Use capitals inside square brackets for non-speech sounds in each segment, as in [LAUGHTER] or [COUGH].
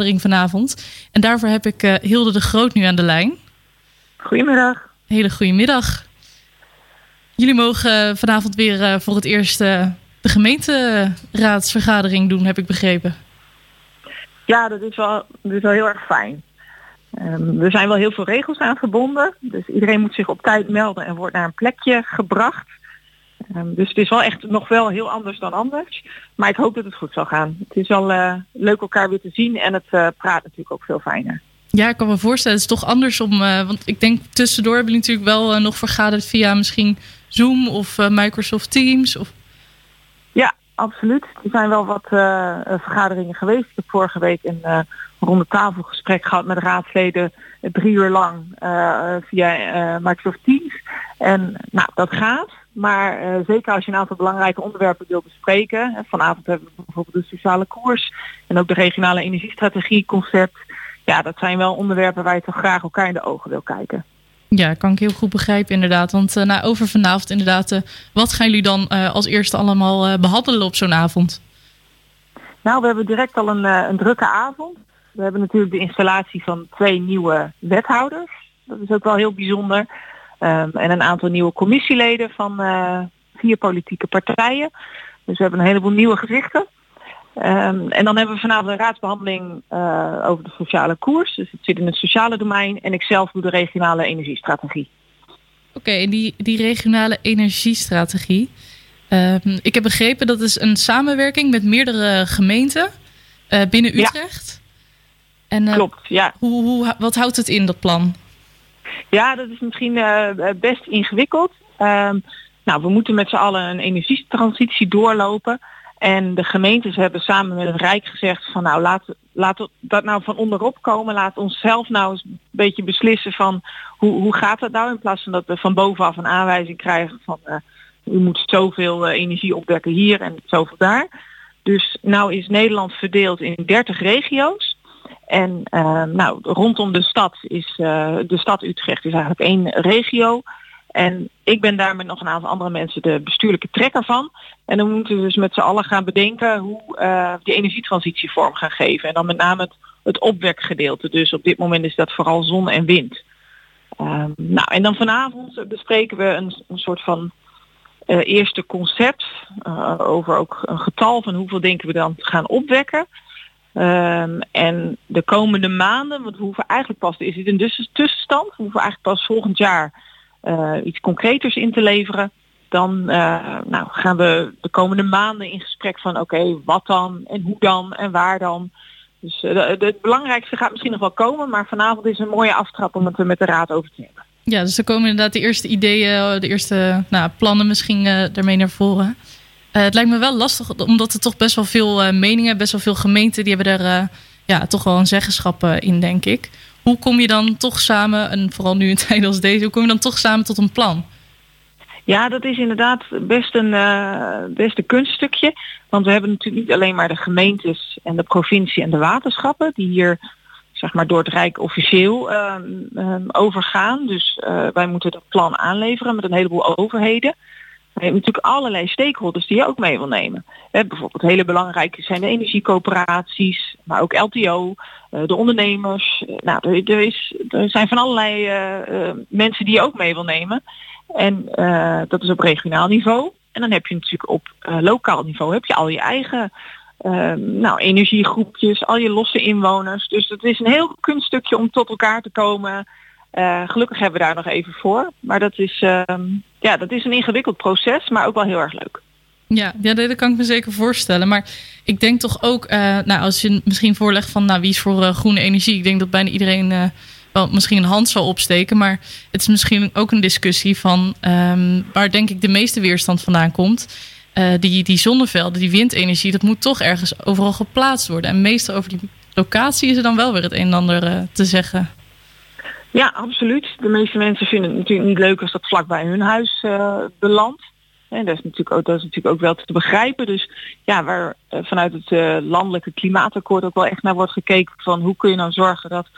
vergadering vanavond. En daarvoor heb ik uh, Hilde de Groot nu aan de lijn. Goedemiddag. Hele goede middag. Jullie mogen vanavond weer voor het eerst de gemeenteraadsvergadering doen, heb ik begrepen. Ja, dat is wel, dat is wel heel erg fijn. Um, er zijn wel heel veel regels aan verbonden. Dus iedereen moet zich op tijd melden en wordt naar een plekje gebracht. Um, dus het is wel echt nog wel heel anders dan anders. Maar ik hoop dat het goed zal gaan. Het is wel uh, leuk elkaar weer te zien en het uh, praat natuurlijk ook veel fijner. Ja, ik kan me voorstellen. Het is toch anders om... Uh, want ik denk tussendoor hebben jullie natuurlijk wel nog vergaderd via misschien Zoom of Microsoft Teams. Of... Ja, absoluut. Er zijn wel wat vergaderingen geweest. Ik heb vorige week een ronde tafelgesprek gehad met raadsleden drie uur lang via Microsoft Teams. En nou, dat gaat. Maar uh, zeker als je een aantal belangrijke onderwerpen wil bespreken. Hè, vanavond hebben we bijvoorbeeld de sociale koers en ook de regionale energiestrategie concept. Ja, dat zijn wel onderwerpen waar je toch graag elkaar in de ogen wil kijken. Ja, kan ik heel goed begrijpen inderdaad. Want uh, nou, over vanavond inderdaad, uh, wat gaan jullie dan als eerste allemaal behandelen op zo'n avond? Nou, we hebben direct al een, een drukke avond. We hebben natuurlijk de installatie van twee nieuwe wethouders. Dat is ook wel heel bijzonder. Um, en een aantal nieuwe commissieleden van uh, vier politieke partijen. Dus we hebben een heleboel nieuwe gezichten. Um, en dan hebben we vanavond een raadsbehandeling uh, over de sociale koers. Dus het zit in het sociale domein. En ik zelf doe de regionale energiestrategie. Oké, okay, en die, die regionale energiestrategie. Um, ik heb begrepen dat is een samenwerking met meerdere gemeenten uh, binnen Utrecht. Ja. En, Klopt, ja. Hoe, hoe, wat houdt het in, dat plan? Ja, dat is misschien uh, best ingewikkeld. Um, nou, we moeten met z'n allen een energietransitie doorlopen. En de gemeentes hebben samen met het Rijk gezegd van nou laat, laat dat nou van onderop komen. Laat ons zelf nou eens een beetje beslissen van hoe, hoe gaat dat nou in plaats van dat we van bovenaf een aanwijzing krijgen van uh, u moet zoveel energie opwekken hier en zoveel daar. Dus nou is Nederland verdeeld in 30 regio's. En uh, nou, rondom de stad is uh, de stad Utrecht is eigenlijk één regio. En ik ben daar met nog een aantal andere mensen de bestuurlijke trekker van. En dan moeten we dus met z'n allen gaan bedenken hoe uh, die energietransitie vorm gaan geven. En dan met name het, het opwekgedeelte. Dus op dit moment is dat vooral zon en wind. Um, nou, en dan vanavond bespreken we een, een soort van eerste concept over ook een getal van hoeveel denken we dan gaan opwekken. Um, en de komende maanden, want we hoeven eigenlijk pas, is het een dus tussenstand, we hoeven eigenlijk pas volgend jaar uh, iets concreters in te leveren. Dan uh, nou, gaan we de komende maanden in gesprek van oké, wat dan en hoe dan en waar dan. Dus het belangrijkste gaat misschien nog wel komen, maar vanavond is een mooie aftrap om het er met de raad over te hebben. Ja, dus er komen inderdaad de eerste ideeën, de eerste nou, plannen misschien ermee naar voren. Uh, het lijkt me wel lastig, omdat er toch best wel veel uh, meningen, best wel veel gemeenten, die hebben er uh, ja, toch wel een zeggenschap in, denk ik. Hoe kom je dan toch samen, en vooral nu in [LAUGHS] tijden als deze, hoe kom je dan toch samen tot een plan? Ja, dat is inderdaad best een, best een kunststukje. Want we hebben natuurlijk niet alleen maar de gemeentes en de provincie en de waterschappen, die hier zeg maar door het Rijk officieel um, overgaan. Dus wij moeten dat plan aanleveren met een heleboel overheden. Je hebt natuurlijk allerlei stakeholders die je ook mee wil nemen. He, bijvoorbeeld hele belangrijke zijn de energiecoöperaties, maar ook LTO, uh, de ondernemers. Nou, er, is, er zijn van allerlei uh, mensen die je ook mee wil nemen. En dat is op regionaal niveau. En dan heb je natuurlijk op lokaal niveau heb je al je eigen nou, energiegroepjes, al je losse inwoners. Dus het is een heel kunststukje om tot elkaar te komen. Uh, gelukkig hebben we daar nog even voor. Maar dat is, uh, ja, dat is een ingewikkeld proces, maar ook wel heel erg leuk. Ja, ja, dat kan ik me zeker voorstellen. Maar ik denk toch ook, uh, nou, als je misschien voorlegt van nou, wie is voor groene energie, ik denk dat bijna iedereen wel misschien een hand zal opsteken. Maar het is misschien ook een discussie van um, waar denk ik de meeste weerstand vandaan komt. die, die zonnevelden, die windenergie, dat moet toch ergens overal geplaatst worden. En meestal over die locatie is er dan wel weer het een en ander te zeggen. Ja, absoluut. De meeste mensen vinden het natuurlijk niet leuk als dat vlak bij hun huis uh, belandt. En dat is, natuurlijk ook, dat is natuurlijk ook wel te begrijpen. Dus ja, waar uh, vanuit het uh, landelijke klimaatakkoord ook wel echt naar wordt gekeken van hoe kun je nou zorgen dat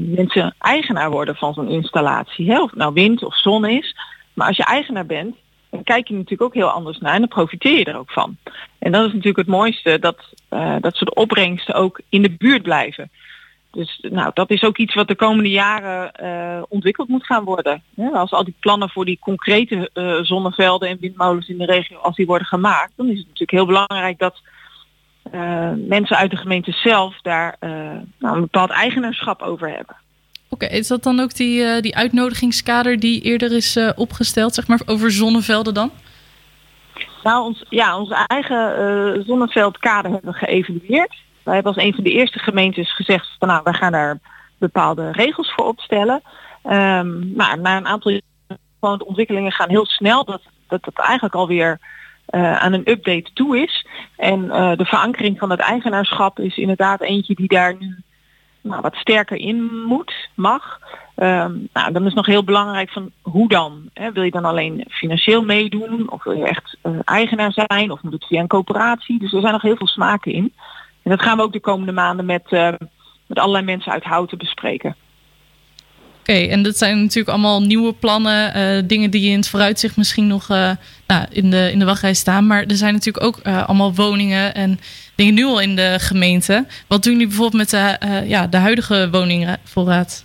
mensen eigenaar worden van zo'n installatie. Hè? Of het nou wind of zon is. Maar als je eigenaar bent, dan kijk je natuurlijk ook heel anders naar en dan profiteer je er ook van. En dat is natuurlijk het mooiste, dat, dat de opbrengsten ook in de buurt blijven. Dus nou, dat is ook iets wat de komende jaren uh, ontwikkeld moet gaan worden. Ja, als al die plannen voor die concrete uh, zonnevelden en windmolens in de regio, als die worden gemaakt, dan is het natuurlijk heel belangrijk dat uh, mensen uit de gemeente zelf daar nou, een bepaald eigenaarschap over hebben. Oké, okay, is dat dan ook die, die uitnodigingskader die eerder is opgesteld, zeg maar, over zonnevelden dan? Nou, ons, ja, onze eigen zonneveldkader hebben we geëvalueerd. Wij hebben als een van de eerste gemeentes gezegd van nou, wij gaan daar bepaalde regels voor opstellen. Um, maar na een aantal van de ontwikkelingen gaan heel snel dat dat, dat eigenlijk alweer uh, aan een update toe is. En uh, de verankering van het eigenaarschap is inderdaad eentje die daar nu nou, wat sterker in moet, mag. Um, nou, dan is nog heel belangrijk van hoe dan? Hè? Wil je dan alleen financieel meedoen? Of wil je echt uh, eigenaar zijn? Of moet het via een coöperatie? Dus er zijn nog heel veel smaken in. En dat gaan we ook de komende maanden met, uh, met allerlei mensen uit Houten bespreken. Oké, okay, en dat zijn natuurlijk allemaal nieuwe plannen, uh, dingen die in het vooruitzicht misschien nog uh, nou, in, de, in de wachtrij staan. Maar er zijn natuurlijk ook uh, allemaal woningen en dingen nu al in de gemeente. Wat doen jullie bijvoorbeeld met de, ja, de huidige woningvoorraad?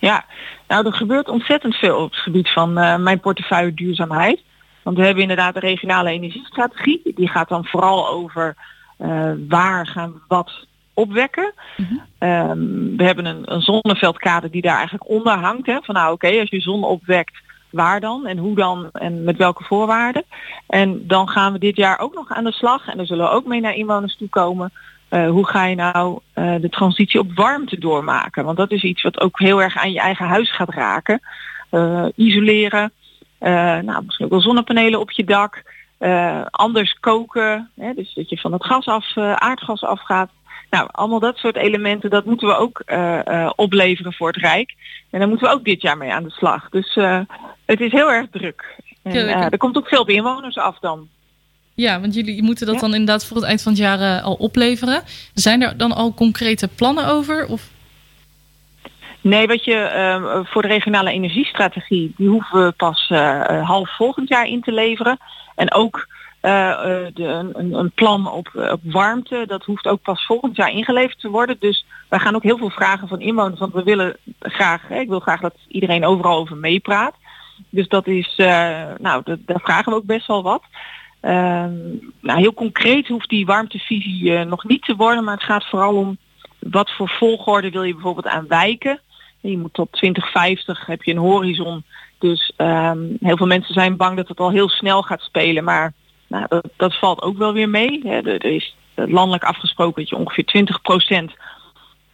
Ja, nou er gebeurt ontzettend veel op het gebied van mijn portefeuille duurzaamheid. Want we hebben inderdaad de regionale energiestrategie. Die gaat dan vooral over uh, waar gaan we wat opwekken. Mm -hmm. um, we hebben een, een zonneveldkader die daar eigenlijk onder hangt. Hè, van nou oké, okay, als je zon opwekt, waar dan en hoe dan en met welke voorwaarden. En dan gaan we dit jaar ook nog aan de slag en daar zullen we ook mee naar inwoners toe komen. Uh, hoe ga je nou uh, de transitie op warmte doormaken? Want dat is iets wat ook heel erg aan je eigen huis gaat raken. Uh, isoleren, nou, misschien ook wel zonnepanelen op je dak. Uh, anders koken, hè, dus dat je van het gas af, uh, aardgas afgaat. Nou, allemaal dat soort elementen, dat moeten we ook uh, opleveren voor het Rijk. En daar moeten we ook dit jaar mee aan de slag. Dus het is heel erg druk. En, er komt ook veel op inwoners af dan. Ja, want jullie moeten dat ja. dan inderdaad voor het eind van het jaar al opleveren. Zijn er dan al concrete plannen over? Of? Nee, wat je uh, voor de regionale energiestrategie, die hoeven we pas uh, half volgend jaar in te leveren. En ook uh, de, een, een, plan op, op, warmte, dat hoeft ook pas volgend jaar ingeleverd te worden. Dus wij gaan ook heel veel vragen van inwoners, want we willen graag, hè, ik wil graag dat iedereen overal over meepraat. Dus dat is, nou, daar vragen we ook best wel wat. nou, heel concreet hoeft die warmtevisie nog niet te worden, maar het gaat vooral om wat voor volgorde wil je bijvoorbeeld aan wijken. Je moet tot 2050 heb je een horizon. Dus um, heel veel mensen zijn bang dat het al heel snel gaat spelen. Maar nou, dat, dat valt ook wel weer mee. Hè. Er, is landelijk afgesproken dat je ongeveer 20 procent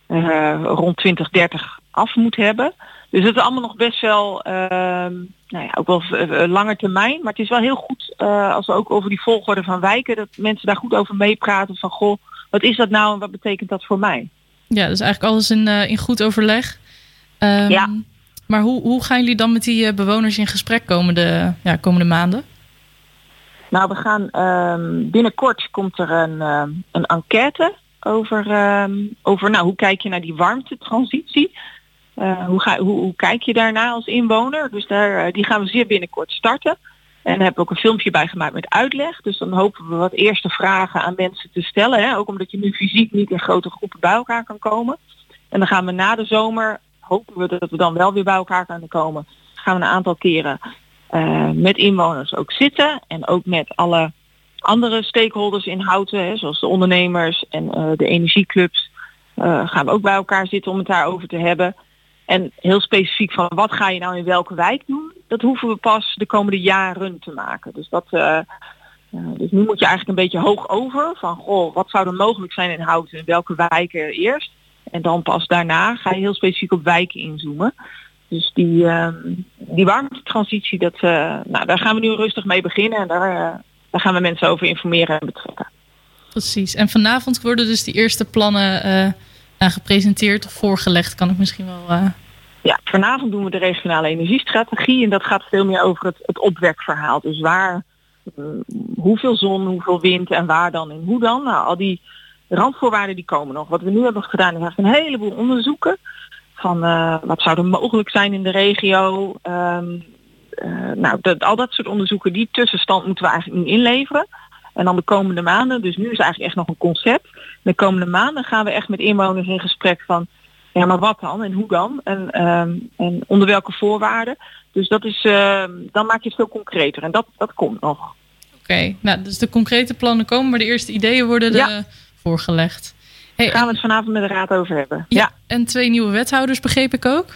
uh, rond 2030 af moet hebben. Dus het is allemaal nog best wel, uh, nou ja, ook wel uh, langer termijn. Maar het is wel heel goed als we ook over die volgorde van wijken, dat mensen daar goed over meepraten. Van goh, wat is dat nou en wat betekent dat voor mij? Ja, dus eigenlijk alles in goed overleg. Um, ja. Maar hoe, hoe gaan jullie dan met die bewoners in gesprek komende, ja, komende maanden? Nou, we gaan um, binnenkort komt er een, um, een enquête over, um, over nou, hoe kijk je naar die warmtetransitie. Uh, hoe, ga, hoe, hoe kijk je daarna als inwoner? Dus daar, uh, die gaan we zeer binnenkort starten. En daar hebben we ook een filmpje bij gemaakt met uitleg. Dus dan hopen we wat eerste vragen aan mensen te stellen. Hè? Ook omdat je nu fysiek niet in grote groepen bij elkaar kan komen. En dan gaan we na de zomer hopen we dat we dan wel weer bij elkaar kunnen komen. Gaan we een aantal keren uh, met inwoners ook zitten. En ook met alle andere stakeholders in Houten, hè, zoals de ondernemers en uh, de energieclubs. Uh, gaan we ook bij elkaar zitten om het daarover te hebben. En heel specifiek van wat ga je nou in welke wijk doen, dat hoeven we pas de komende jaren te maken. Dus, dat, dus nu moet je eigenlijk een beetje hoog over van goh, wat zou er mogelijk zijn in Houten en welke wijken eerst. En dan pas daarna ga je heel specifiek op wijken inzoomen. Dus die, uh, die warmtetransitie, dat, uh, nou, daar gaan we nu rustig mee beginnen. En daar, uh, daar gaan we mensen over informeren en betrekken. Precies. En vanavond worden dus die eerste plannen uh, gepresenteerd of voorgelegd, kan ik misschien wel... Ja, vanavond doen we de regionale energiestrategie. En dat gaat veel meer over het, het opwekverhaal. Dus waar, hoeveel zon, hoeveel wind en waar dan en hoe dan. Nou, al die randvoorwaarden die komen nog. Wat we nu hebben gedaan is eigenlijk een heleboel onderzoeken. Van uh, wat zou er mogelijk zijn in de regio. Um, nou, dat, al dat soort onderzoeken, die tussenstand moeten we eigenlijk nu inleveren. En dan de komende maanden, dus nu is eigenlijk echt nog een concept. De komende maanden gaan we echt met inwoners in gesprek van, ja maar wat dan en hoe dan en, ehm, en onder welke voorwaarden. Dus dat is, ehm, dan maak je het veel concreter en dat, dat komt nog. Oké, nou dus de concrete plannen komen, maar de eerste ideeën worden ja. Voorgelegd. Hey, Daar gaan we het vanavond met de raad over hebben. Ja, En twee nieuwe wethouders begreep ik ook?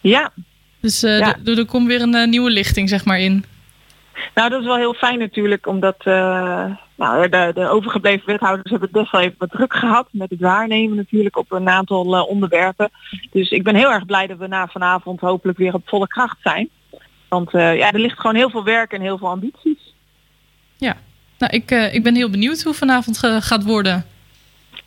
Ja. Dus uh, ja. er komt weer een uh, nieuwe lichting zeg maar in. Nou, dat is wel heel fijn natuurlijk, omdat uh, nou, de, de, overgebleven wethouders hebben het best wel even wat druk gehad met het waarnemen natuurlijk op een aantal onderwerpen. Dus ik ben heel erg blij dat we na vanavond hopelijk weer op volle kracht zijn. Want ja, er ligt gewoon heel veel werk en heel veel ambities. Ja, nou, ik, ik ben heel benieuwd hoe vanavond gaat worden.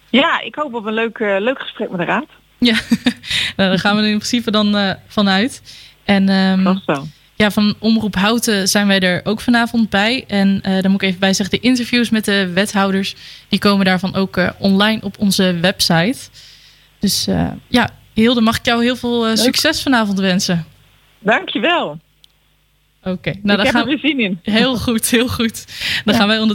Ja, ik hoop op een leuk, leuk gesprek met de raad. Ja, [LAUGHS] nou, daar gaan we er in principe dan vanuit. En, um, zo ja, van Omroep Houten zijn wij er ook vanavond bij. En uh, daar moet ik even bij zeggen, de interviews met de wethouders... die komen daarvan ook uh, online op onze website. Dus uh, ja, Hilde, mag ik jou heel veel succes vanavond wensen. Dankjewel. Oké, okay, nou, ik dan heb gaan er zin in. Heel goed, heel goed. Dan ja. gaan wij onder